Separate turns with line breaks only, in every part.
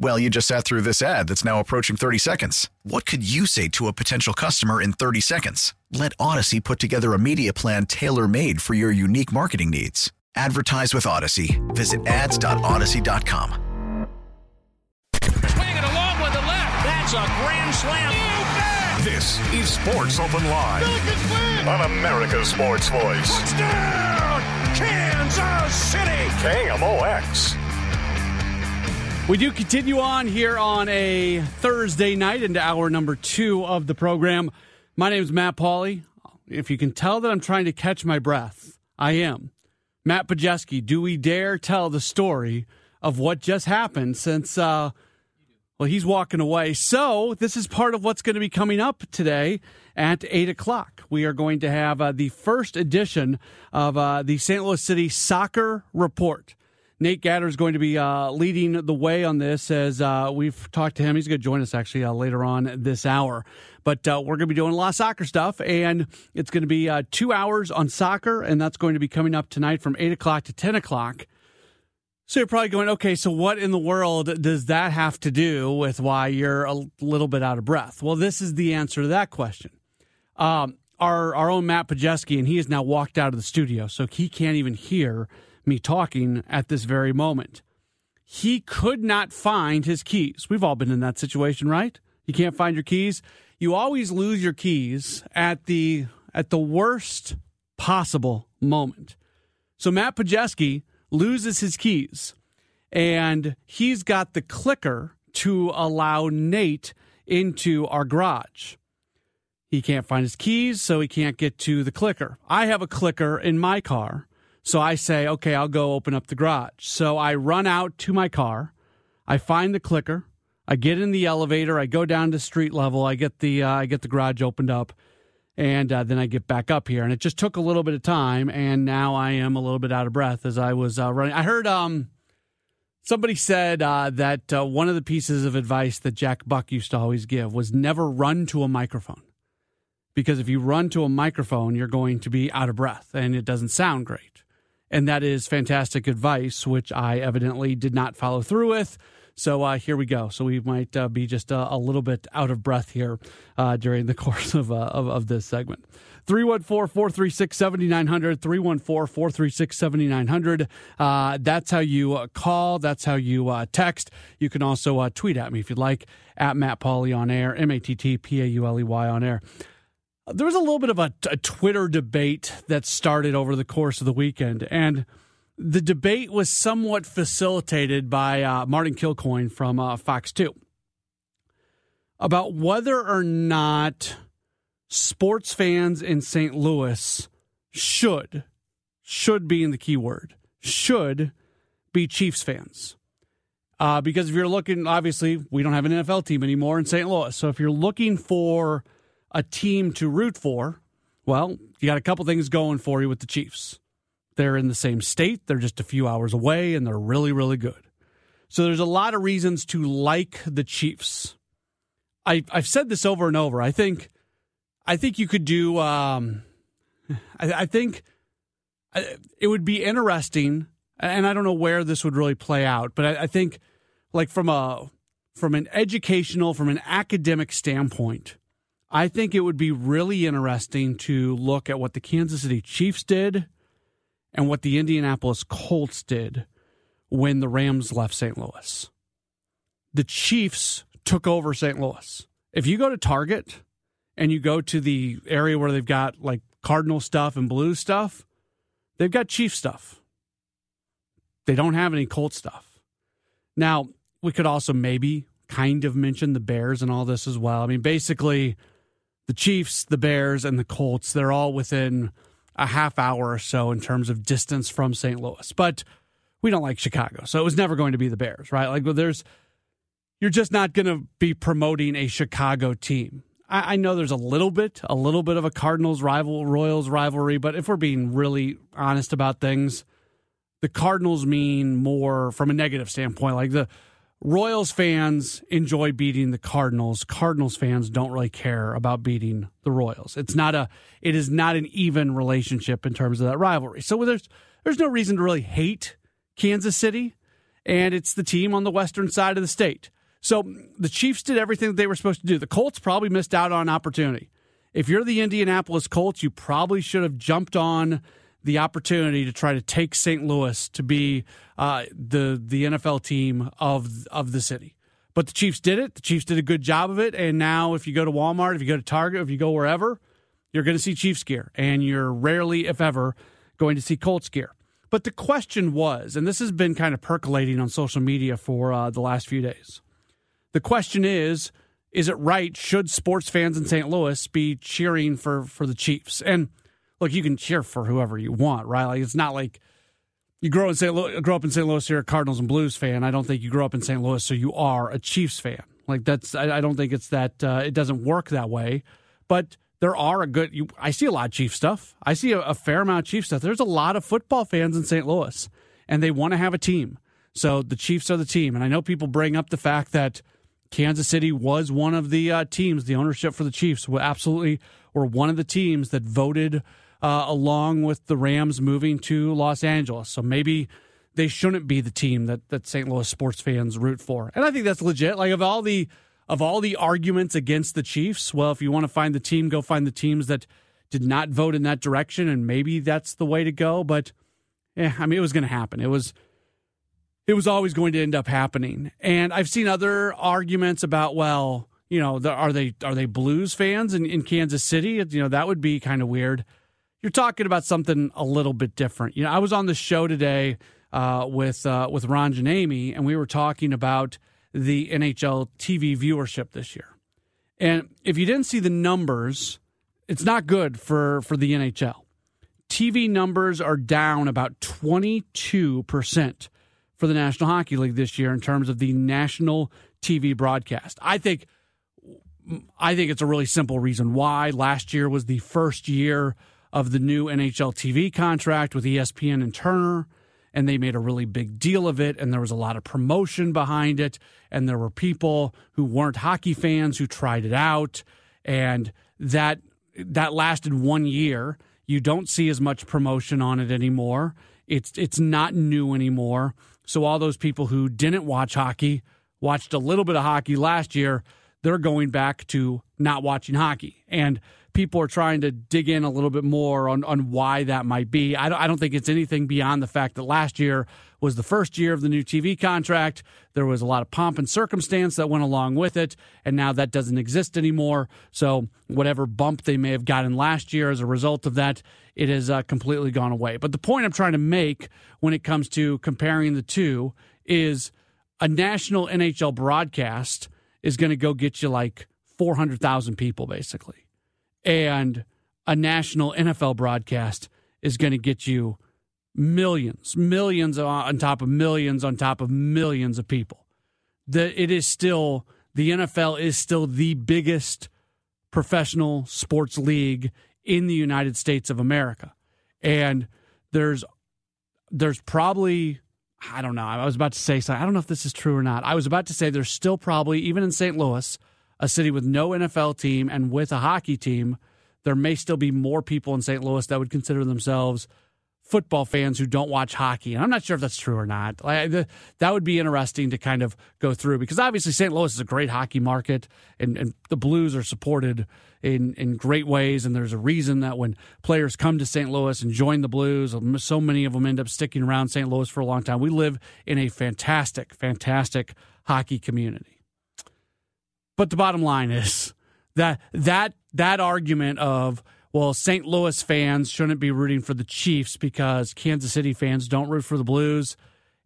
Well, you just sat through this ad that's now approaching 30 seconds. What could you say to a potential customer in 30 seconds? Let Audacy put together a media plan tailor made for your unique marketing needs. Advertise with Audacy. Visit ads.audacy.com.
Swinging along with the left. That's a grand slam.
This is Sports Open Line on America's Sports Voice.
Touchdown, Kansas City.
KMOX.
We do continue on here on a Thursday night into hour number two of the program. My name is Matt Pauley. If you can tell that I'm trying to catch my breath, I am. Matt Pajeski, do we dare tell the story of what just happened since, uh, well, he's walking away. So this is part of what's going to be coming up today at 8 o'clock. We are going to have uh, the first edition of uh, the St. Louis City Soccer Report. Nate Gatter is going to be uh, leading the way on this as uh, we've talked to him. He's going to join us actually uh, later on this hour. But uh, we're going to be doing a lot of soccer stuff, and it's going to be uh, two hours on soccer, and that's going to be coming up tonight from 8 o'clock to 10 o'clock. So you're probably going, okay, so what in the world does that have to do with why you're a little bit out of breath? Well, this is the answer to that question. Um, our, our own Matt Pajeski, and he has now walked out of the studio, so he can't even hear – me talking at this very moment. He could not find his keys. We've all been in that situation, right? You can't find your keys. You always lose your keys at the at the worst possible moment. So Matt Pajeski loses his keys and he's got the clicker to allow Nate into our garage. He can't find his keys, so he can't get to the clicker. I have a clicker in my car so I say, okay, I'll go open up the garage. So I run out to my car. I find the clicker. I get in the elevator. I go down to street level. I get the uh, I get the garage opened up, and uh, then I get back up here. And it just took a little bit of time. And now I am a little bit out of breath as I was uh, running. I heard um somebody said uh, that uh, one of the pieces of advice that Jack Buck used to always give was never run to a microphone because if you run to a microphone, you're going to be out of breath and it doesn't sound great. And that is fantastic advice, which I evidently did not follow through with. So uh, here we go. So we might uh, be just a, a, little bit out of breath here uh, during the course of, uh, of, of, this segment. 314 436 7900. 314 436 7900. Uh, that's how you uh, call. That's how you text. You can also tweet at me if you'd like, at Matt Pauley on air, M A T T P A U L E Y on air there was a little bit of a, a, Twitter debate that started over the course of the weekend, and the debate was somewhat facilitated by uh, Martin Kilcoyne from uh, Fox 2 about whether or not sports fans in St. Louis should, should be in the key word, should be Chiefs fans. Uh, because if you're looking, obviously, we don't have an NFL team anymore in St. Louis. So if you're looking for a team to root for, well, you got a couple things going for you with the Chiefs. They're in the same state, they're just a few hours away, and they're really, really good. So there's a lot of reasons to like the Chiefs. I, I've said this over and over. I think, I think you could do. Um, I, I think it would be interesting, and I don't know where this would really play out, but I, I think, like from a from an educational, from an academic standpoint, I think it would be really interesting to look at what the Kansas City Chiefs did and what the Indianapolis Colts did when the Rams left St. Louis. The Chiefs took over St. Louis. If you go to Target and you go to the area where they've got like Cardinal stuff and blue stuff, they've got Chief stuff. They don't have any Colt stuff. Now, we could also maybe kind of mention the Bears and all this as well. I mean, basically, the Chiefs, the Bears, and the Colts, they're all within a half hour or so in terms of distance from St. Louis. But we don't like Chicago. So it was never going to be the Bears, right? Like, well, there's, you're just not going to be promoting a Chicago team. I, I know there's a little bit, a little bit of a Cardinals rival, Royals rivalry, but if we're being really honest about things, the Cardinals mean more from a negative standpoint. Like the Royals fans enjoy beating the Cardinals. Cardinals fans don't really care about beating the Royals. It's not a it is not an even relationship in terms of that rivalry. So there's there's no reason to really hate Kansas City and it's the team on the western side of the state. So the Chiefs did everything that they were supposed to do. The Colts probably missed out on opportunity. If you're the Indianapolis Colts, you probably should have jumped on the opportunity to try to take St. Louis to be uh, the the NFL team of of the city. But the Chiefs did it. The Chiefs did a good job of it. And now, if you go to Walmart, if you go to Target, if you go wherever, you're going to see Chiefs gear, and you're rarely, if ever, going to see Colts gear. But the question was, and this has been kind of percolating on social media for uh, the last few days. The question is, is it right? Should sports fans in St. Louis be cheering for for the Chiefs? And look, you can cheer for whoever you want, right? Like it's not like you grow in St. Louis, grow up in St. Louis, you're a Cardinals and Blues fan. I don't think you grow up in St. Louis, so you are a Chiefs fan. Like that's, I, I don't think it's that. Uh, it doesn't work that way. But there are a good. You, I see a lot of Chief stuff. I see a, a fair amount of Chief stuff. There's a lot of football fans in St. Louis, and they want to have a team. So the Chiefs are the team. And I know people bring up the fact that Kansas City was one of the uh, teams. The ownership for the Chiefs absolutely were one of the teams that voted uh, along with the Rams moving to Los Angeles. So maybe they shouldn't be the team that, that St. Louis sports fans root for. And I think that's legit. Like of all the of all the arguments against the Chiefs, well, if you want to find the team, go find the teams that did not vote in that direction, and maybe that's the way to go. But yeah, I mean, it was going to happen. It was it was always going to end up happening. And I've seen other arguments about, well, you know, the, are they are they Blues fans in, in Kansas City? You know, that would be kind of weird you're talking about something a little bit different. You know, I was on the show today uh, with uh, with Ron and Amy, and we were talking about the NHL TV viewership this year. And if you didn't see the numbers, it's not good for for the NHL. TV numbers are down about 22% for the National Hockey League this year in terms of the national TV broadcast. I think I think it's a really simple reason why. Last year was the first year of the new NHL TV contract with ESPN and Turner. And they made a really big deal of it, and there was a lot of promotion behind it. And there were people who weren't hockey fans who tried it out, and that that lasted one year. You don't see as much promotion on it anymore. It's it's not new anymore. So all those people who didn't watch hockey watched a little bit of hockey last year. They're going back to not watching hockey, and people are trying to dig in a little bit more on, on why that might be. I don't, I don't think it's anything beyond the fact that last year was the first year of the new TV contract. There was a lot of pomp and circumstance that went along with it, and now that doesn't exist anymore. So, whatever bump they may have gotten last year as a result of that, it has uh, completely gone away. But the point I'm trying to make when it comes to comparing the two is a national NHL broadcast is going to go get you like 400,000 people, basically and a national NFL broadcast is going to get you millions, millions on top of millions on top of millions of people. That it is still the NFL is still the biggest professional sports league in the United States of America. And there's there's probably I don't know. I was about to say something. I don't know if this is true or not. I was about to say there's still probably even in St. Louis a city with no NFL team and with a hockey team, there may still be more people in St. Louis that would consider themselves football fans who don't watch hockey. And I'm not sure if that's true or not. Like, the, that would be interesting to kind of go through because obviously St. Louis is a great hockey market and, and the Blues are supported in, in great ways. And there's a reason that when players come to St. Louis and join the Blues, so many of them end up sticking around St. Louis for a long time. We live in a fantastic, fantastic hockey community. But the bottom line is that that that argument of well, St. Louis fans shouldn't be rooting for the Chiefs because Kansas City fans don't root for the Blues.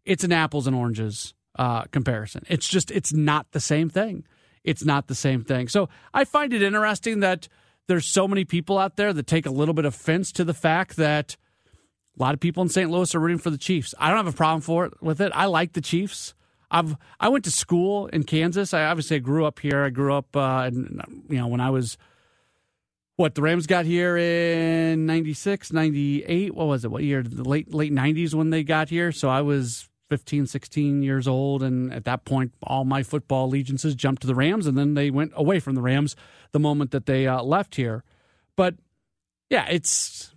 It's an apples and oranges uh, comparison. It's just it's not the same thing. It's not the same thing. So I find it interesting that there's so many people out there that take a little bit of offense to the fact that a lot of people in St. Louis are rooting for the Chiefs. I don't have a problem for it with it. I like the Chiefs. I've I went to school in Kansas. I obviously grew up here. I grew up, uh, and you know, when I was what the Rams got here in 96, 98. What was it? What year? The late late 90s when they got here. So I was 15, 16 years old, and at that point, all my football allegiances jumped to the Rams, and then they went away from the Rams the moment that they uh, left here. But yeah, it's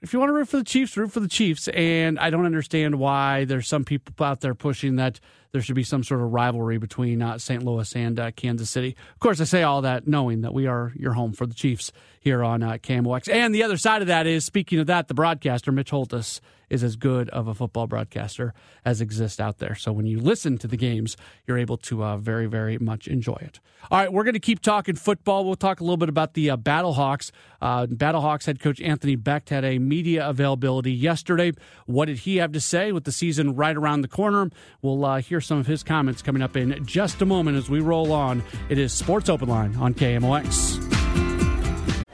if you want to root for the Chiefs, root for the Chiefs. And I don't understand why there's some people out there pushing that there should be some sort of rivalry between uh, St. Louis and uh, Kansas City. Of course, I say all that knowing that we are your home for the Chiefs here on uh, KMOX. And the other side of that is, speaking of that, the broadcaster, Mitch Holthus, is as good of a football broadcaster as exists out there. So when you listen to the games, you're able to uh, very, very much enjoy it. All right, we're going to keep talking football. We'll talk a little bit about the uh, Battlehawks. Uh, Battlehawks head coach Anthony Becht had a media availability yesterday. What did he have to say with the season right around the corner? We'll uh, hear some of his comments coming up in just a moment as we roll on. It is Sports Open Line on KMOX.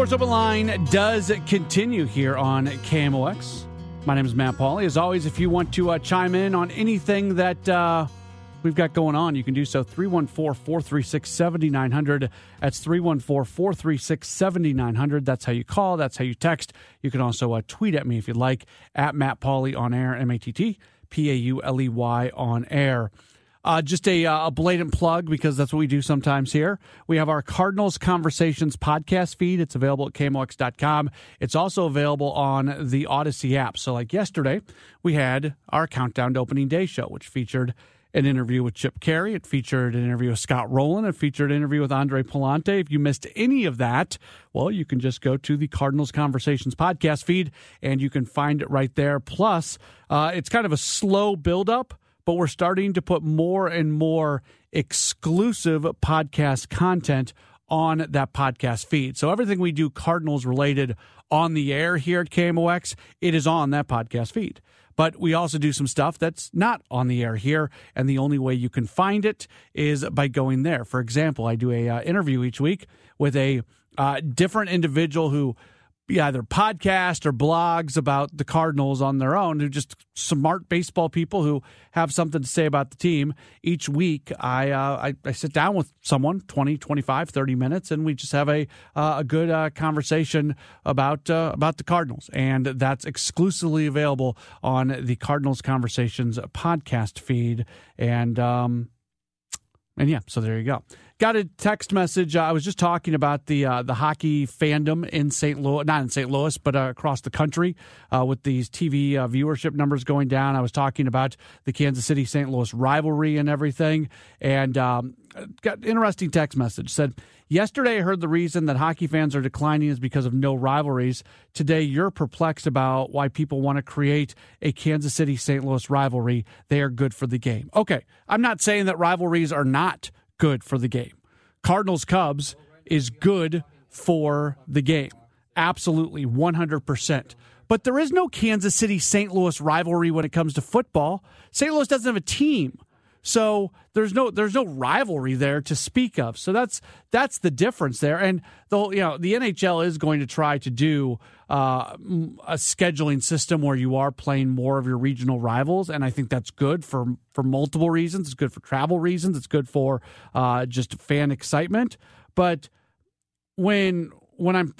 Sports Open Line does continue here on KMOX. My name is Matt Pauley. As always, if you want to uh, chime in on anything that uh, we've got going on, you can do so 314 436 7900. That's 314 436 7900. That's how you call, that's how you text. You can also uh, tweet at me if you'd like, at Matt Pauley on air, M A T T P A U L E Y on air. Uh, just a, uh, a blatant plug because that's what we do sometimes here. We have our Cardinals Conversations podcast feed. It's available at KMOX.com. It's also available on the Audacy app. So, like yesterday, we had our Countdown to Opening Day show, which featured an interview with Chip Caray. It featured an interview with Scott Rolen. It featured an interview with Andre Pallante. If you missed any of that, well, you can just go to the Cardinals Conversations podcast feed and you can find it right there. Plus, uh, it's kind of a slow build-up but we're starting to put more and more exclusive podcast content on that podcast feed. So everything we do Cardinals related on the air here at KMOX, it is on that podcast feed. But we also do some stuff that's not on the air here, and the only way you can find it is by going there. For example, I do a uh, interview each week with a uh, different individual who either podcast or blogs about the Cardinals on their own. They're just smart baseball people who have something to say about the team. Each week, I, uh, I, I, sit down with someone 20, 25, 30 minutes, and we just have a, uh, a good uh, conversation about, uh, about the Cardinals. And that's exclusively available on the Cardinals Conversations podcast feed. And, um, and yeah, so there you go got a text message. Uh, I was just talking about the uh, the hockey fandom in St. Louis, not in St. Louis, but uh, across the country, uh, with these TV uh, viewership numbers going down. I was talking about the Kansas City St. Louis rivalry and everything, and um, got interesting text message said. Yesterday, I heard the reason that hockey fans are declining is because of no rivalries. Today, you're perplexed about why people want to create a Kansas City St. Louis rivalry. They are good for the game. Okay, I'm not saying that rivalries are not good for the game. Cardinals Cubs is good for the game. Absolutely, 100%. But there is no Kansas City St. Louis rivalry when it comes to football. St. Louis doesn't have a team. So there's no there's no rivalry there to speak of. So that's that's the difference there. And the you know the NHL is going to try to do uh, a scheduling system where you are playing more of your regional rivals, and I think that's good for for multiple reasons. It's good for travel reasons. It's good for uh, just fan excitement. But when when I'm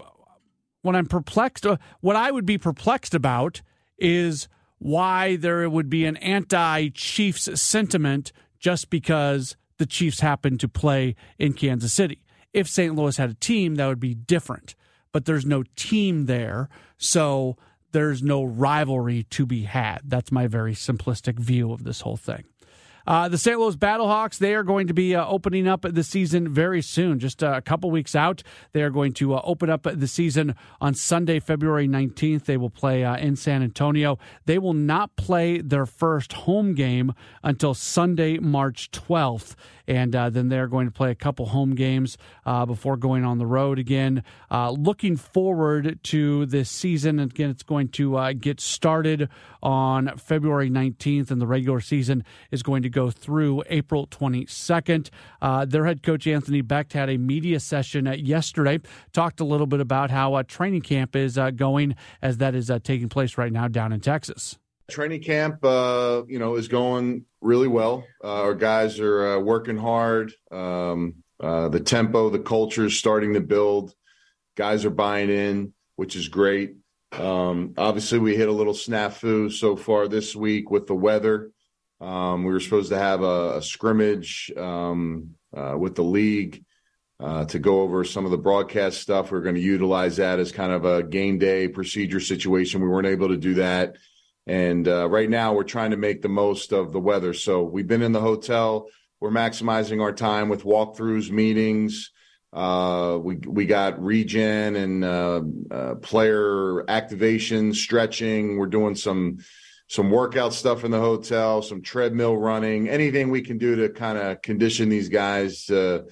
when I'm perplexed, uh, what I would be perplexed about is why there would be an anti Chiefs sentiment just because the Chiefs happen to play in Kansas City. If St. Louis had a team, that would be different. But there's no team there, so there's no rivalry to be had. That's my very simplistic view of this whole thing. Uh, the St. Louis Battlehawks, they are going to be uh, opening up the season very soon, just uh, a couple weeks out. They are going to uh, open up the season on Sunday, February 19th. They will play uh, in San Antonio. They will not play their first home game until Sunday, March 12th and uh, then they're going to play a couple home games before going on the road again. Looking forward to this season. Again, it's going to get started on February 19th, and the regular season is going to go through April 22nd. Uh, their head coach, Anthony Becht, had a media session yesterday, talked a little bit about how training camp is going as that is taking place right now down in Texas.
Training camp, uh, you know, is going really well. Uh, our guys are uh, working hard. Um, uh, the tempo, the culture is starting to build. Guys are buying in, which is great. Um, obviously, we hit a little snafu so far this week with the weather. Um, we were supposed to have a, a scrimmage um, uh, with the league uh, to go over some of the broadcast stuff. We we're going to utilize that as kind of a game day procedure situation. We weren't able to do that. And uh, right now, we're trying to make the most of the weather. So we've been in the hotel. We're maximizing our time with walkthroughs, meetings. Uh, we we got regen and uh, uh, player activation, stretching. We're doing some some workout stuff in the hotel, some treadmill running, anything we can do to kind of condition these guys to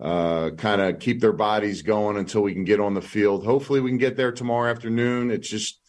uh, kind of keep their bodies going until we can get on the field. Hopefully, we can get there tomorrow afternoon. It's just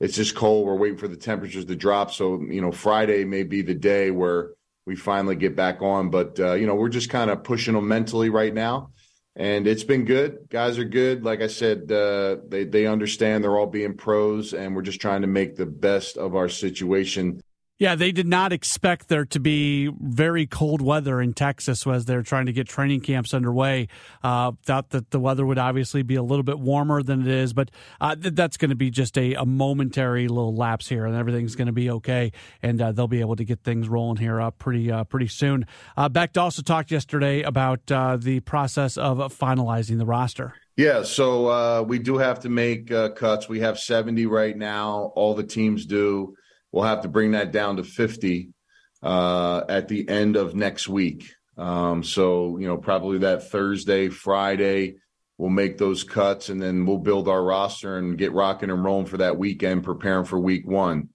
it's just cold. We're waiting for the temperatures to drop. So, you know, Friday may be the day where we finally get back on. But, uh, you know, we're just kind of pushing them mentally right now. And it's been good. Guys are good. Like I said, uh, they, they understand they're all being pros, and we're just trying to make the best of our situation.
Yeah, they did not expect there to be very cold weather in Texas as they're trying to get training camps underway. Uh, thought that the weather would obviously be a little bit warmer than it is, but uh, th- that's going to be just a, a, momentary little lapse here, and everything's going to be okay, and uh, they'll be able to get things rolling here up pretty uh, pretty soon. Uh, Becht also talked yesterday about uh, the process of finalizing the roster.
Yeah, so we do have to make cuts. We have 70 right now. All the teams do. We'll have to bring that down to 50 uh, at the end of next week. Um, so, you know, probably that Thursday, Friday, we'll make those cuts and then we'll build our roster and get rocking and rolling for that weekend, preparing for week one.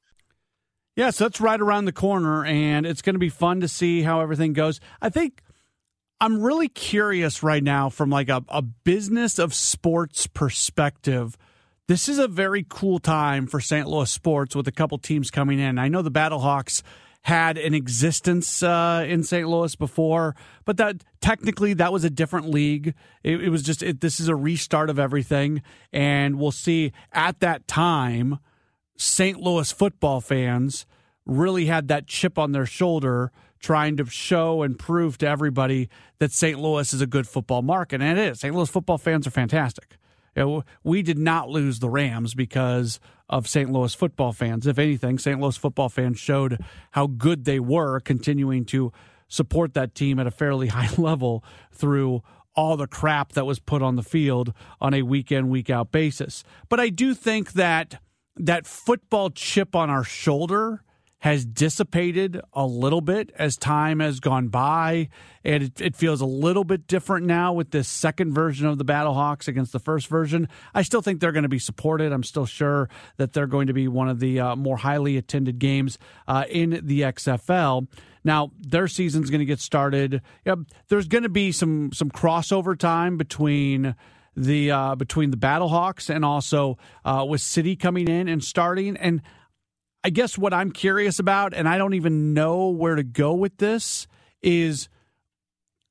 Yes, that's right around the corner, and it's going to be fun to see how everything goes. I think I'm really curious right now from like a, a business of sports perspective this is a very cool time for St. Louis sports with a couple teams coming in. I know the Battlehawks had an existence uh, in St. Louis before, but that technically that was a different league. It, it was just it, this is a restart of everything, and we'll see at that time St. Louis football fans really had that chip on their shoulder trying to show and prove to everybody that St. Louis is a good football market and it is. St. Louis football fans are fantastic. You know, we did not lose the Rams because of St. Louis football fans. If anything, St. Louis football fans showed how good they were, continuing to support that team at a fairly high level through all the crap that was put on the field on a week in, week out basis. But I do think that that football chip on our shoulder has dissipated a little bit as time has gone by. And it, it, feels a little bit different now with this second version of the Battlehawks against the first version. I still think they're going to be supported. I'm still sure that they're going to be one of the uh, more highly attended games uh, in the XFL. Now their season's going to get started. Yep, there's going to be some some crossover time between the uh, between the Battlehawks and also uh, with City coming in and starting. And I guess what I'm curious about, and I don't even know where to go with this, is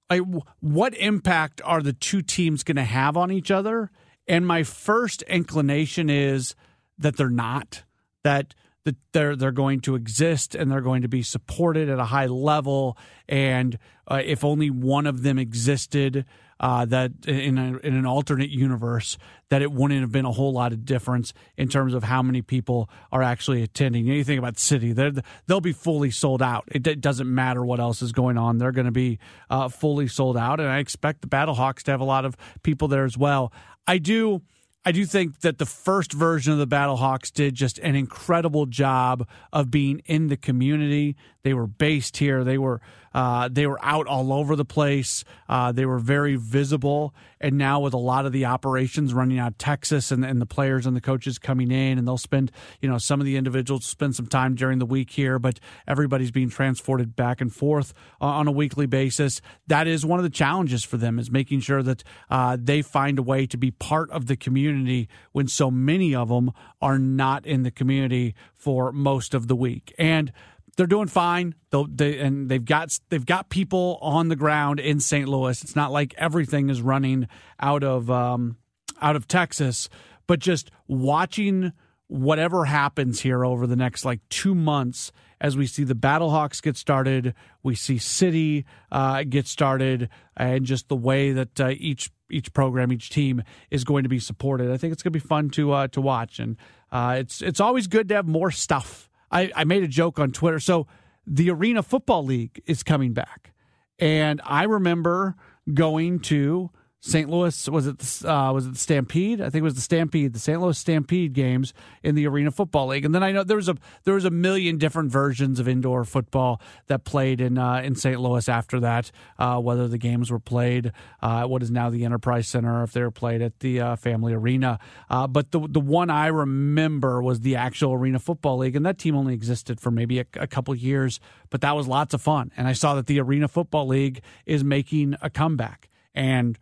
I, what impact are the two teams going to have on each other? And my first inclination is that they're not. That that they're they're going to exist and they're going to be supported at a high level. And uh, if only one of them existed, uh, that in, a, in an alternate universe that it wouldn't have been a whole lot of difference in terms of how many people are actually attending. Anything about City, they'll be fully sold out. It, it, doesn't matter what else is going on; they're going to be uh, fully sold out, and I expect the Battlehawks to have a lot of people there as well. I do. I do think that the first version of the Battlehawks did just an incredible job of being in the community. They were based here. They were uh, they were out all over the place. Uh, they were very visible. And now with a lot of the operations running out of Texas and, and the players and the coaches coming in, and they'll spend you know some of the individuals spend some time during the week here, but everybody's being transported back and forth on a weekly basis. That is one of the challenges for them is making sure that uh, they find a way to be part of the community when so many of them are not in the community for most of the week. And they're doing fine. They'll, they and they've got they've got people on the ground in St. Louis. It's not like everything is running out of um, out of Texas, but just watching whatever happens here over the next like two months as we see the Battlehawks get started, we see City uh, get started, and just the way that uh, each each program, each team is going to be supported. I think it's going to be fun to uh, to watch, and uh, it's it's always good to have more stuff I, I made a joke on Twitter. So the Arena Football League is coming back. And I remember going to St. Louis was it the, uh, was it the Stampede? I think it was the Stampede, the St. Louis Stampede games in the Arena Football League. And then I know there was a there was a million different versions of indoor football that played in uh, in St. Louis after that. Uh, whether the games were played uh, at what is now the Enterprise Center, if they were played at the uh, Family Arena. Uh, but the the one I remember was the actual Arena Football League, and that team only existed for maybe a, a couple years, but that was lots of fun. And I saw that the Arena Football League is making a comeback and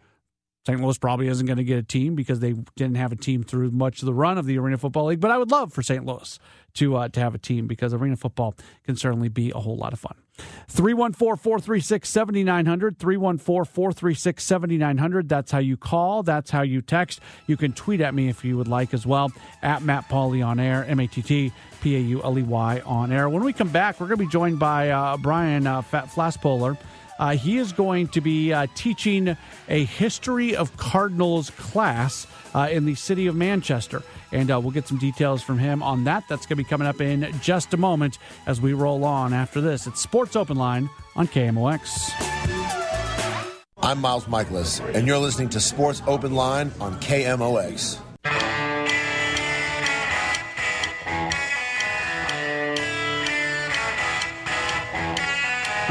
St. Louis probably isn't going to get a team because they didn't have a team through much of the run of the Arena Football League. But I would love for St. Louis to uh, to have a team because Arena Football can certainly be a whole lot of fun. 314 436 7900. 314 436 7900. That's how you call. That's how you text. You can tweet at me if you would like as well at Matt Pauley on air, M A T T P A U L E Y on air. When we come back, we're going to be joined by uh, Brian uh, Flaspohler. Uh, he is going to be uh, teaching a history of Cardinals class uh, in the city of Manchester. And uh, we'll get some details from him on that. That's going to be coming up in just a moment as we roll on after this. It's Sports Open Line on KMOX.
I'm Miles Michaelis, and you're listening to Sports Open Line on KMOX.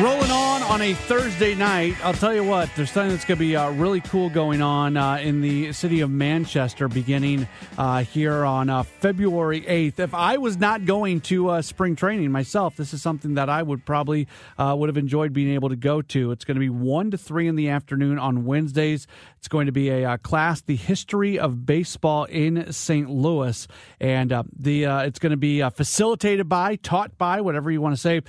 Rolling on on a Thursday night. I'll tell you what, there's something that's going to be uh, really cool going on uh, in the city of Manchester beginning uh, here on uh, February 8th. If I was not going to uh, spring training myself, this is something that I would probably uh, would have enjoyed being able to go to. It's going to be 1 to 3 in the afternoon on Wednesdays. It's going to be a class, The History of Baseball in St. Louis. And the it's going to be facilitated by, taught by, whatever you want to say,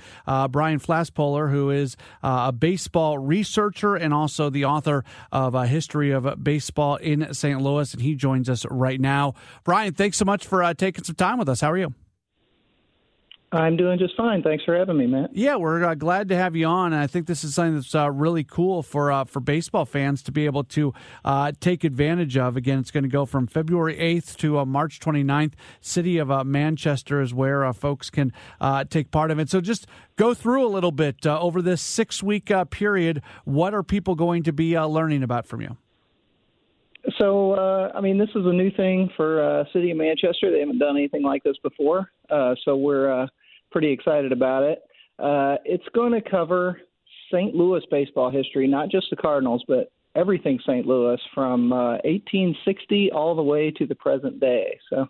Brian Flaspohler, who is uh, a baseball researcher and also the author of a history of baseball in St. Louis. And he joins us right now. Brian, thanks so much for uh, taking some time with us. How are you?
I'm doing just fine. Thanks for having me, Matt.
Yeah, we're uh, glad to have you on, and I think this is something that's uh, really cool for uh, for baseball fans to be able to uh, take advantage of. Again, it's going to go from February 8th to uh, March 29th. City of uh, Manchester is where folks can take part of it. So just go through a little bit over this six week period. What are people going to be learning about from you?
So, uh, I mean, this is a new thing for uh, City of Manchester. They haven't done anything like this before, uh, so we're uh, pretty excited about it. Uh, it's going to cover St. Louis baseball history, not just the Cardinals, but everything St. Louis from uh, 1860 all the way to the present day. So,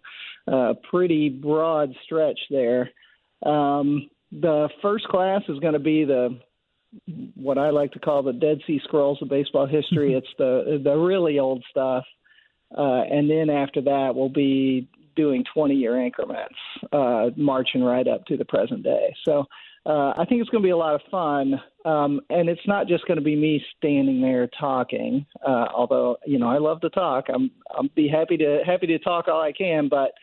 uh, pretty broad stretch there. Um, the first class is going to be the what I like to call the Dead Sea Scrolls of baseball history. It's the the really old stuff, uh, and then after that we'll be doing 20 year increments, uh, marching right up to the present day. So. Uh, I think it's going to be a lot of fun, um, and it's not just going to be me standing there talking. Uh, although you know I love to talk, I'm I'll be happy to happy to talk all I can. But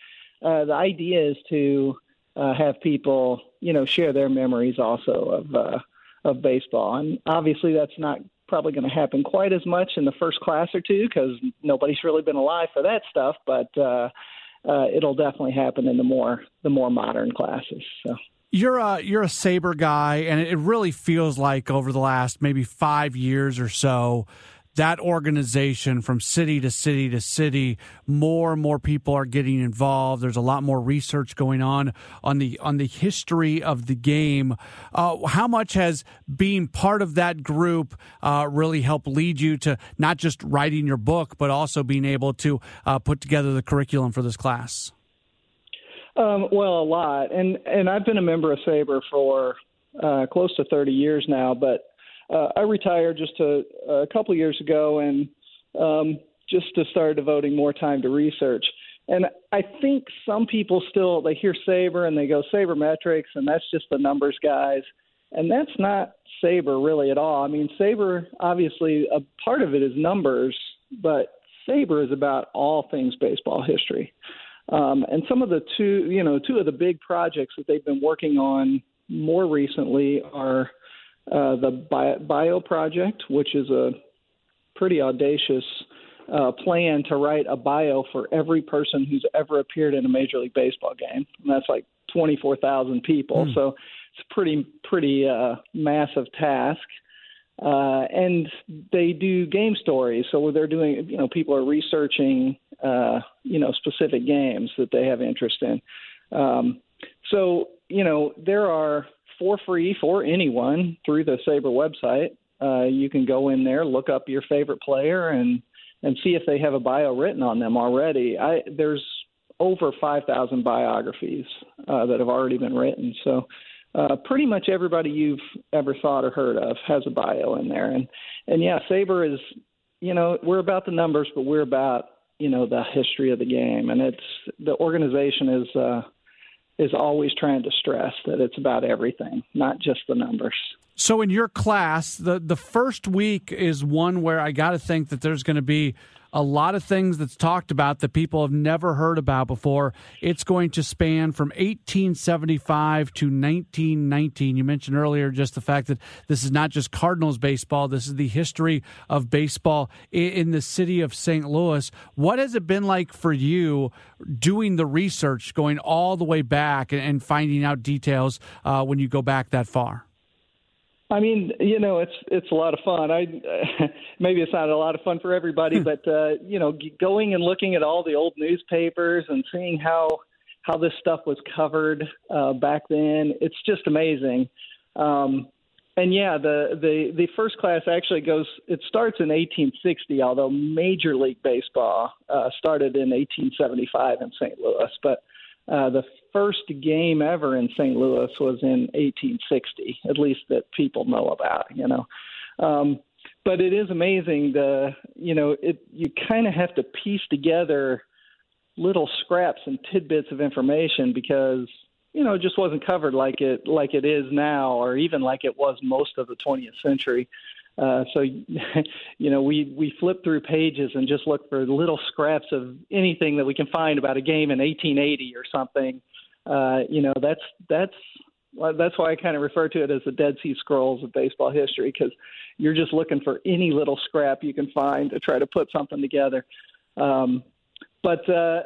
uh, the idea is to uh, have people you know share their memories also of uh, of baseball. And obviously, that's not probably going to happen quite as much in the first class or two because nobody's really been alive for that stuff. But uh, uh, it'll definitely happen in the more the more modern classes. So.
You're a you're a SABR guy, and it really feels like over the last maybe five years or so that organization from city to city to city more and more people are getting involved. There's a lot more research going on on the on the history of the game. Uh, how much has being part of that group uh, really helped lead you to not just writing your book but also being able to uh, put together the curriculum for this class?
Um, well a lot. And and i've been a member of SABR for uh, close to 30 years now but uh, I retired just a, a couple years ago and um, just to start devoting more time to research. And I think some people still they hear SABR and they go Saber metrics, and that's just the numbers guys, and that's not SABR really at all. I mean SABR obviously a part of it is numbers, but SABR is about all things baseball history. Um, and some of the two, you know, two of the big projects that they've been working on more recently are uh, the Bio, Bio Project, which is a pretty audacious uh, plan to write a bio for every person who's ever appeared in a Major League Baseball game. And that's like 24,000 people. Mm. So it's a pretty, pretty uh, massive task. Uh, and they do game stories. So they're doing, you know, people are researching, uh, you know, specific games that they have interest in. Um, so, you know, there are for free for anyone through the SABR website. Uh, you can go in there, look up your favorite player, and and see if they have a bio written on them already. I there's over 5,000 biographies uh, that have already been written. So uh, pretty much everybody you've ever thought or heard of has a bio in there. And and yeah, SABR is, you know, we're about the numbers, but we're about you know the history of the game, and it's the organization is. Uh, is always trying to stress that it's about everything, not just the numbers.
So in your class, the the first week is one where I got to think that there's going to be a lot of things that's talked about that people have never heard about before. It's going to span from 1875 to 1919. You mentioned earlier just the fact that this is not just Cardinals baseball, this is the history of baseball in the city of St. Louis. What has it been like for you doing the research, going all the way back and finding out details uh, when you go back that far?
I mean, you know, it's it's a lot of fun. I uh, maybe it's not a lot of fun for everybody, hmm. but uh, you know, going and looking at all the old newspapers and seeing how how this stuff was covered uh, back then, it's just amazing. Um, and yeah, the the the first class actually goes. It starts in 1860, although Major League Baseball uh, started in 1875 in St. Louis, but uh, the first game ever in St. Louis was in 1860, at least that people know about, you know. Um, but it is amazing the you know it you kind of have to piece together little scraps and tidbits of information because you know it just wasn't covered like it like it is now or even like it was most of the 20th century uh, so, you know, we we flip through pages and just look for little scraps of anything that we can find about a game in 1880 or something, Uh, you know, that's that's well, that's why I kind of refer to it as the Dead Sea Scrolls of baseball history because you're just looking for any little scrap you can find to try to put something together. Um, but uh,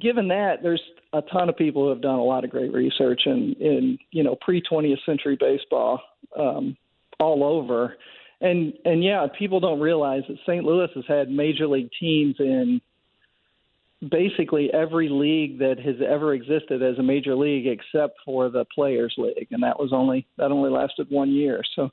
given that, there's a ton of people who have done a lot of great research in, in you know pre 20th century baseball um, all over, and and yeah, people don't realize that St. Louis has had major league teams in basically every league that has ever existed as a major league except for the players league and that was only that only lasted one year. So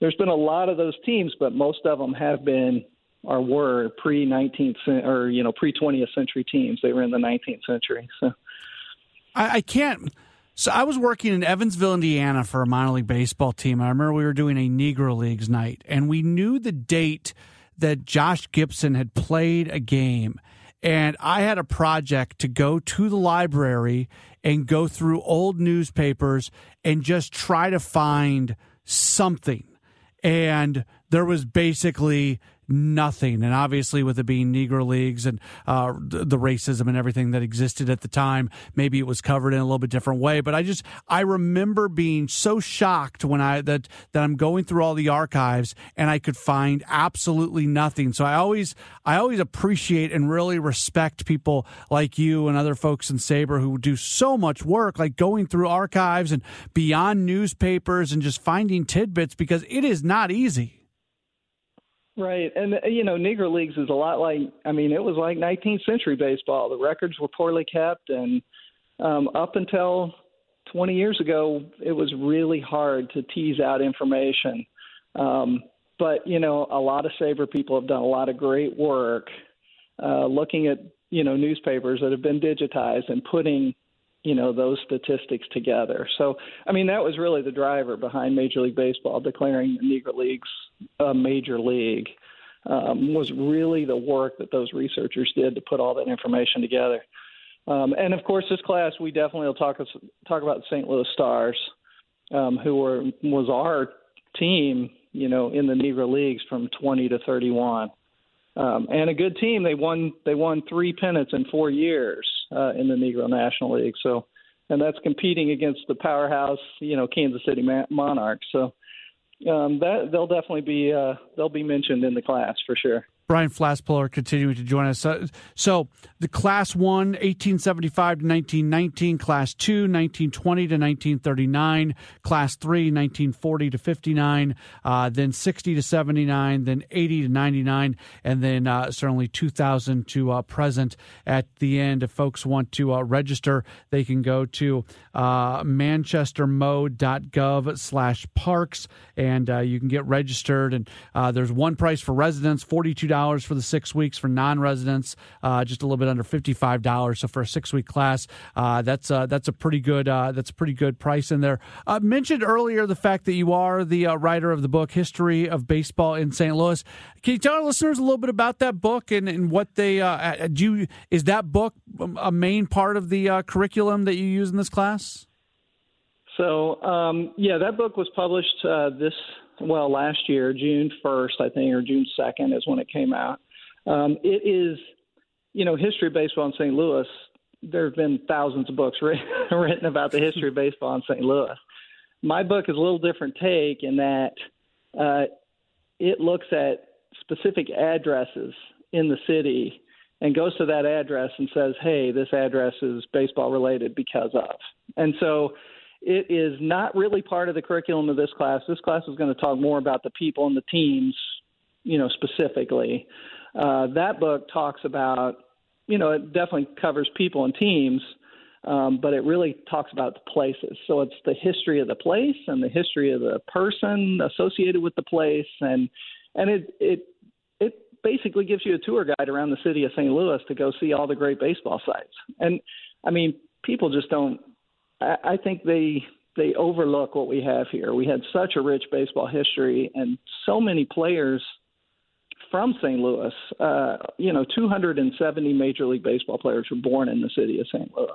there's been a lot of those teams but most of them have been or were pre 19th or you know pre 20th century teams. They were in the 19th century so.
I, I can't so I was working in Evansville, Indiana for a minor league baseball team. I remember we were doing a Negro Leagues night, and we knew the date that Josh Gibson had played a game and I had a project to go to the library and go through old newspapers and just try to find something. And there was basically nothing. And obviously, with it being Negro Leagues and uh, the racism and everything that existed at the time, maybe it was covered in a little bit different way. But I just I remember being so shocked when I that that I'm going through all the archives and I could find absolutely nothing. So I always I always appreciate and really respect people like you and other folks in SABR who do so much work, like going through archives and beyond newspapers and just finding tidbits because it is not easy.
Right, and uh, you know, Negro Leagues is a lot like I mean, it was like 19th century baseball. The records were poorly kept, and um, up until 20 years ago, it was really hard to tease out information. Um, but you know, a lot of SABR people have done a lot of great work uh, looking at you know newspapers that have been digitized and putting you know those statistics together. So I mean that was really the driver behind Major League Baseball declaring the Negro Leagues a major league. Um, was really the work that those researchers did to put all that information together. Um, and of course, this class we definitely will talk talk about the St. Louis Stars, um, who were was our team, you know, in the Negro Leagues from 20 to 31, um, and a good team. They won they won three pennants in four years uh, in the Negro National League. So, and that's competing against the powerhouse, you know, Kansas City Monarchs. So, um, that they'll definitely be uh, they'll be mentioned in the class for sure.
Brian Flaspohler continuing to join us. So the Class 1, 1875 to 1919, Class 2, 1920 to 1939, Class 3, 1940 to 59, uh, then 60 to 79, then 80 to 99, and then uh, certainly 2000 to uh, present at the end. If folks want to uh, register, they can go to uh, manchestermo.gov slash parks, and you can get registered. And there's one price for residents, $42 dollars for the six weeks for non-residents, uh, just a little bit under fifty-five dollars. So for a six-week class, uh, that's uh, that's a pretty good uh, that's a pretty good price in there. Uh, mentioned earlier the fact that you are the uh, writer of the book History of Baseball in St. Louis. Can you tell our listeners a little bit about that book and, and what they do? You, is that book a main part of the curriculum that you use in this class?
So um, yeah, that book was published this well, last year, June 1st, I think, or June 2nd is when it came out. Um, it is, you know, history of baseball in St. Louis. There have been thousands of books written, written about the history of baseball in St. Louis. My book is a little different take in that uh, it looks at specific addresses in the city and goes to that address and says, hey, this address is baseball related because of. And so it is not really part of the curriculum of this class. This class is going to talk more about the people and the teams, you know, specifically. Uh, that book talks about, you know, it definitely covers people and teams, um, but it really talks about the places. So it's the history of the place and the history of the person associated with the place, and and it it it basically gives you a tour guide around the city of St. Louis to go see all the great baseball sites. And I mean, people just don't I, think they they overlook what we have here. We had such a rich baseball history and so many players from St. Louis. Uh, you know, 270 Major League Baseball players were born in the city of St. Louis.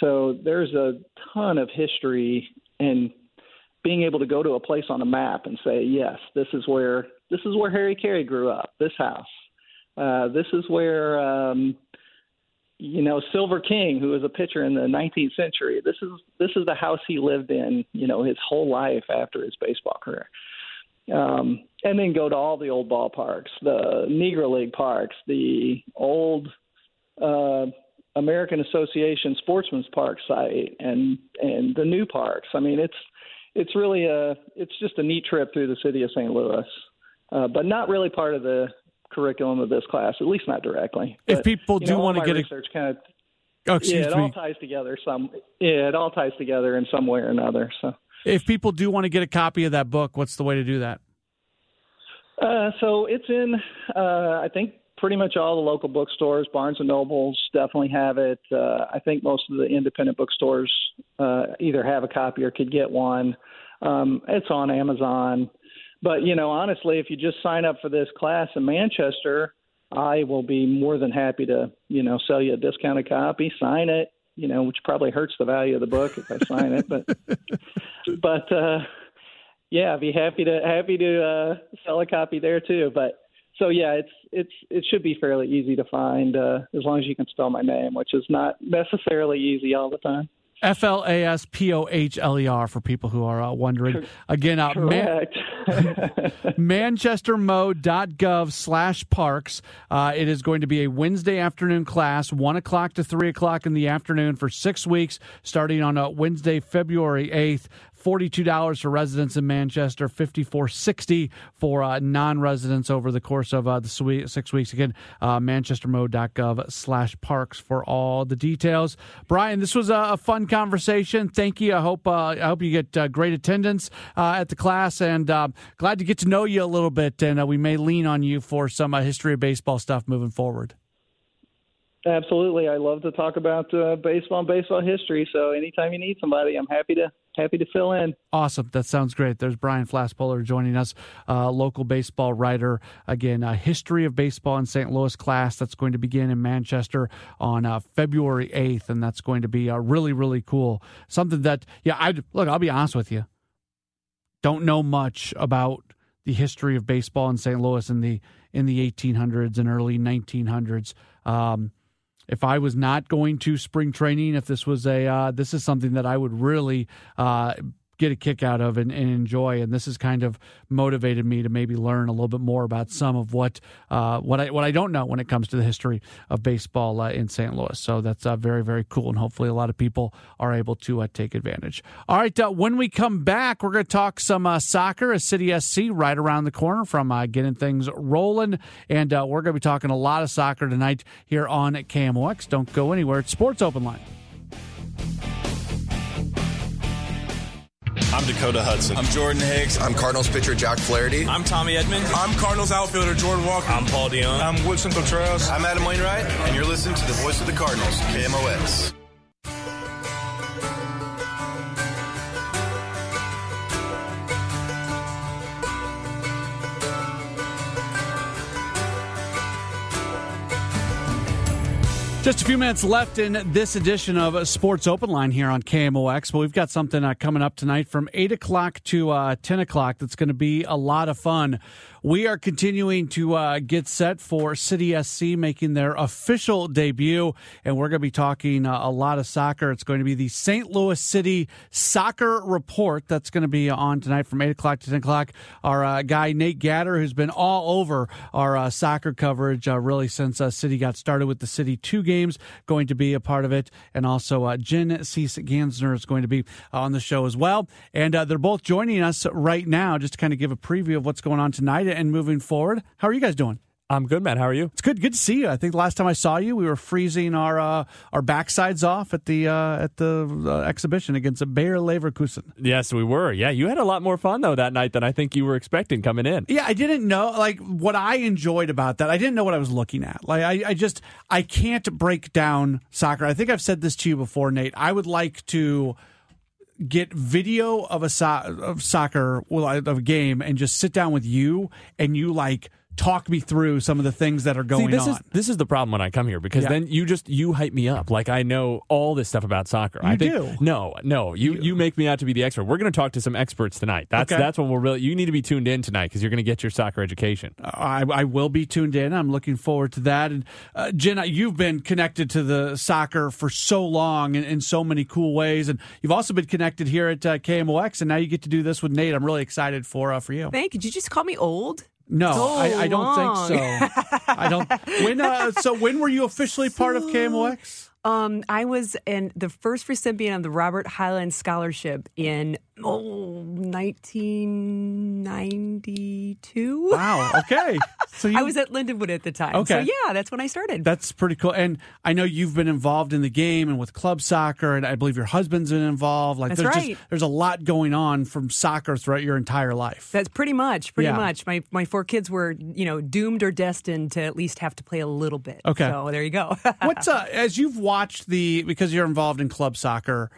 So there's a ton of history and being able to go to a place on a map and say, yes, this is where this is where Harry Caray grew up. This house. Uh, this is where um, you know Silver King, who was a pitcher in the 19th century. This is this is the house he lived in, you know, his whole life after his baseball career. Um, and then go to all the old ballparks, the Negro League parks, the old uh, American Association Sportsman's Park site, and and the new parks. I mean, it's it's really a it's just a neat trip through the city of St. Louis, uh, but not really part of the curriculum of this class, at least not directly.
If
But,
people
you
do
know,
want to get a
research kind of
Oh,
yeah, it
me.
all ties together some. Yeah, it all ties together in some way or another. So,
If people do want to get a copy of that book, what's the way to do that?
uh, so it's in. Uh, I think pretty much all the local bookstores. Barnes and Nobles definitely have it. Uh, I think most of the independent bookstores uh, either have a copy or could get one. Um, it's on Amazon. But you know, honestly, if you just sign up for this class in Manchester, I will be more than happy to, you know, sell you a discounted copy, sign it, you know, which probably hurts the value of the book if I sign it, but but uh yeah, I'd be happy to happy to uh sell a copy there too. But so yeah, it's it's it should be fairly easy to find uh as long as you can spell my name, which is not necessarily easy all the time.
F L A S P O H L E R for people who are uh, wondering. Again, uh, Man-
Correct.
manchestermo.gov slash parks. Uh, it is going to be a Wednesday afternoon class, 1 o'clock to 3 o'clock in the afternoon for six weeks, starting on uh, Wednesday, February 8th. $42 for residents in Manchester, $54.60 for uh, non-residents over the course of uh, the six weeks. Again, uh, manchestermo.gov slash parks for all the details. Brian, this was a, a fun conversation. Thank you. I hope uh, I hope you get uh, great attendance uh, at the class, and glad to get to know you a little bit. And we may lean on you for some history of baseball stuff moving forward.
Absolutely. I love to talk about uh, baseball and baseball history. So anytime you need somebody, I'm happy to happy to fill in.
Awesome. That sounds great. There's Brian Flaspohler joining us, uh, local baseball writer. Again, a history of baseball in St. Louis class that's going to begin in Manchester on uh, February 8th, and that's going to be uh, really, really cool. Something that, yeah, I look. I'll be honest with you. Don't know much about the history of baseball in St. Louis in the in the 1800s and early 1900s. Um, if I was not going to spring training, if this was a uh, this is something that I would really uh, get a kick out of and, and, enjoy, and this has kind of motivated me to maybe learn a little bit more about some of what uh, what I what I don't know when it comes to the history of baseball uh, in St. Louis. So that's uh, very very cool, and hopefully a lot of people are able to uh, take advantage. All right, uh, when we come back, we're going to talk some soccer, a City SC right around the corner from getting things rolling, and we're going to be talking a lot of soccer tonight here on KMOX. Don't go anywhere. It's Sports Open Line.
I'm Dakota Hudson.
I'm Jordan Hicks.
I'm Cardinals pitcher Jack Flaherty.
I'm Tommy Edman.
I'm Cardinals outfielder Jordan Walker.
I'm Paul DeJong.
I'm Willson Contreras.
I'm Adam Wainwright, and you're listening to the voice of the Cardinals, KMOX.
Just a few minutes left in this edition of Sports Open Line here on KMOX. But we've got something uh, coming up tonight from 8 o'clock to uh, 10 o'clock that's going to be a lot of fun. We are continuing to uh, get set for City SC making their official debut, and we're going to be talking uh, a lot of soccer. It's going to be the St. Louis City Soccer Report that's going to be on tonight from 8 o'clock to 10 o'clock. Our uh, guy, Nate Gatter, who's been all over our uh, soccer coverage really since City got started with the City 2 games, going to be a part of it. And also, uh, Jen Cease Gansner is going to be on the show as well. And uh, they're both joining us right now just to kind of give a preview of what's going on tonight and moving forward. How are you guys doing?
I'm good, man. How are you?
It's good. Good to see you. I think the last time I saw you, we were freezing our uh, our backsides off at the uh, at the uh, exhibition against a Bayer Leverkusen.
Yes, we were. Yeah, you had a lot more fun though that night than I think you were expecting coming in.
Yeah, I didn't know like what I enjoyed about that. I didn't know what I was looking at. Like I, I just I can't break down soccer. I think I've said this to you before, Nate. I would like to get video of a so- of soccer well of a game and just sit down with you and you like talk me through some of the things that are going
See, this
on.
is this is the problem when I come here because
Yeah.
then you just you hype me up like I know all this stuff about soccer.
You
I think
do.
no, no, you you make me out to be the expert. We're going to talk to some experts tonight. That's
Okay.
that's when we're really. You need to be tuned in tonight because you're going to get your soccer education.
I, I will be tuned in. I'm looking forward to that. And uh, Jen, you've been connected to the soccer for so long in, in so many cool ways, and you've also been connected here at uh, KMOX, and now you get to do this with Nate. I'm really excited for uh, for you.
Thank you. Did you just call me old?
No,
So
I, I don't
long.
think so. I don't. When uh, so when were you officially part of KMOX?
Um, I was in the first recipient of the Robert Hyland Scholarship in oh, 1992.
Wow. Okay. So you,
I was at Lindenwood at the time.
Okay.
So yeah, that's when I started.
That's pretty cool. And I know you've been involved in the game and with club soccer, and I believe your husband's been involved. Like
That's
there's
right.
just there's a lot going on from soccer throughout your entire life.
That's pretty much, pretty
Yeah.
much. My my four kids were, you know, doomed or destined to at least have to play a little bit.
Okay.
So there you go.
What's uh, as you've watched the because you're involved in club soccer.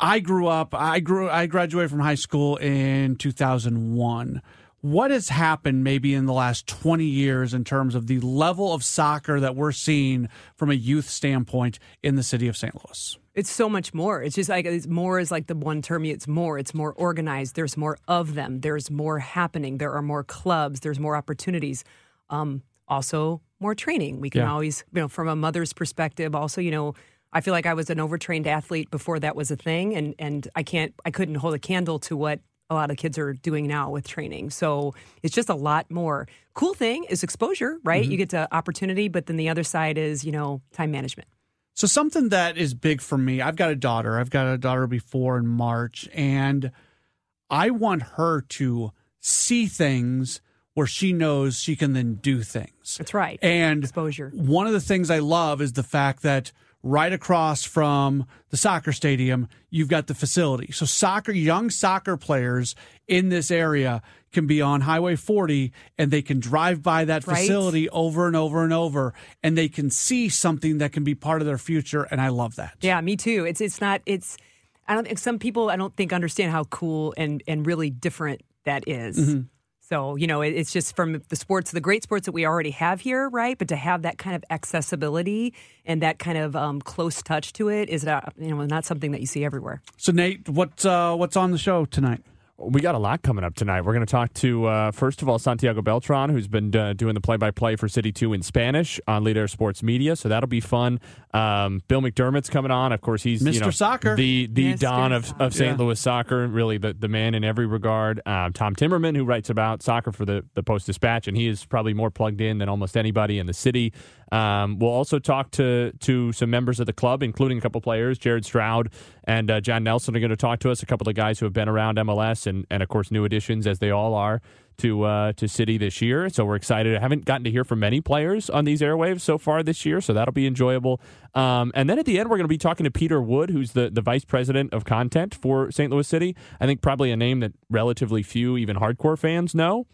I grew up. I grew. I graduated from high school in 2001. What has happened maybe in the last 20 years in terms of the level of soccer that we're seeing from a youth standpoint in the city of St. Louis?
It's so much more. It's just like it's more is like the one term. It's more. It's more organized. There's more of them. There's more happening. There are more clubs. There's more opportunities. Um, also, more training. We can
Yeah.
always, you know, from a mother's perspective. Also, you know, I feel like I was an overtrained athlete before that was a thing, and and I can't, I couldn't hold a candle to what a lot of kids are doing now with training. So it's just a lot more. Cool thing is exposure, right?
Mhm.
You get to opportunity, but then the other side is, you know, time management.
So something that is big for me. I've got a daughter. I've got a daughter before in March, and I want her to see things where she knows she can then do things.
That's right.
And
exposure.
One of the things I love is the fact that right across from the soccer stadium, you've got the facility. So soccer, young soccer players in this area can be on Highway 40 and they can drive by that
Right.
facility over and over and over and they can see something that can be part of their future and I love that.
Yeah, me too. It's it's not it's I don't think some people I don't think understand how cool and and really different that is.
Mhm.
So you know, it's just from the sports, the great sports that we already have here, right? But to have that kind of accessibility and that kind of um, close touch to it is not you know not something that you see everywhere.
So Nate, what uh, what's on the show tonight?
We got a lot coming up tonight. We're going to talk to, uh, first of all, Santiago Beltran, who's been uh, doing the play by play for City 2 in Spanish on Leader Sports Media. So that'll be fun. Um, Bill McDermott's coming on. Of course, he's you
Mr.
know,
Soccer.
the, the
Mr.
Don of, of St.
Yeah.
Louis soccer, really the, the man in every regard. Um, Tom Timmerman, who writes about soccer for the, the Post Dispatch, and he is probably more plugged in than almost anybody in the city. Um, we'll also talk to to some members of the club, including a couple players. Jared Stroud and uh, John Nelson are going to talk to us. A couple of guys who have been around MLS and, and of course new additions as they all are to uh, to City this year. So we're excited. I haven't gotten to hear from many players on these airwaves so far this year, so that'll be enjoyable. Um, and then at the end, we're going to be talking to Peter Wood, who's the the vice president of content for St. Louis City. I think probably a name that relatively few, even hardcore fans, know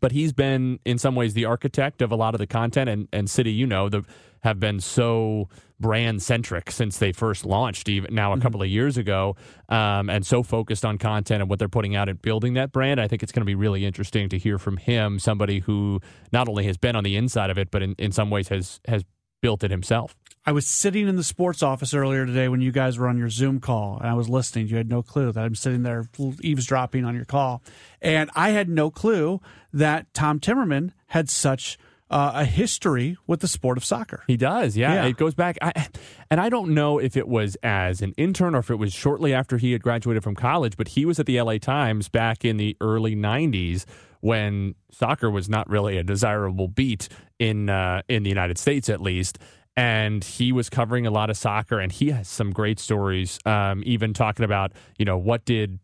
but he's been in some ways the architect of a lot of the content. And, and city you know the, have been so brand centric since they first launched even now a couple of years ago um, and so focused on content and what they're putting out and building that brand. I think it's going to be really interesting to hear from him somebody who not only has been on the inside of it but in, in some ways has has built it himself
I was sitting in the sports office earlier today when you guys were on your Zoom call, and I was listening. You had no clue that I'm sitting there eavesdropping on your call, and I had no clue that Tom Timmerman had such uh, a history with the sport of soccer.
He does, yeah.
Yeah.
It goes back, I, and I don't know if it was as an intern or if it was shortly after he had graduated from college. But he was at the LA Times back in the early '90s when soccer was not really a desirable beat in uh, in the United States, at least. And he was covering a lot of soccer, and he has some great stories. Um, even talking about, you know, what did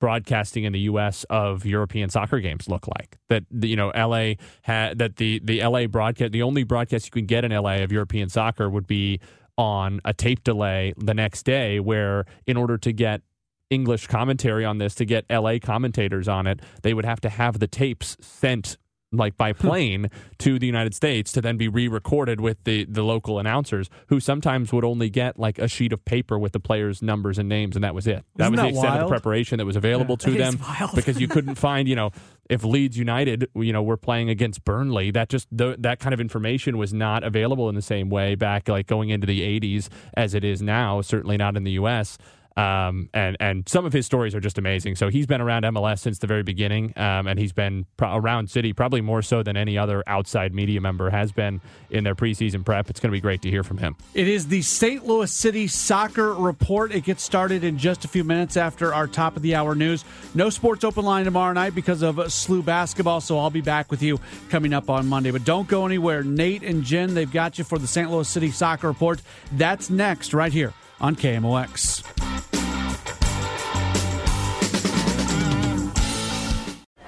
broadcasting in the U.S. of European soccer games look like. That you know, L.A. had that the the L.A. broadcast, the only broadcast you can get in L.A. of European soccer would be on a tape delay the next day. Where in order to get English commentary on this, to get L.A. commentators on it, they would have to have the tapes sent like by hmm. plane to the United States to then be re-recorded with the the local announcers who sometimes would only get like a sheet of paper with the players' numbers and names and that was it. That
Isn't
was the
that
extent of the preparation that was available to them
wild.
because you couldn't find, you know, if Leeds United, you know, were playing against Burnley, that just th- that kind of information was not available in the same way back like going into the 80s as it is now, certainly not in the US. Um, and and some of his stories are just amazing. So he's been around MLS since the very beginning, um, and he's been pro- around City probably more so than any other outside media member has been in their preseason prep. It's going to be great to hear from him.
It is the St. Louis City Soccer Report. It gets started in just a few minutes after our top of the hour news. No sports open line tomorrow night because of SLU basketball, so I'll be back with you coming up on Monday. But don't go anywhere. Nate and Jen, they've got you for the St. Louis City Soccer Report. That's next, right here on KMOX.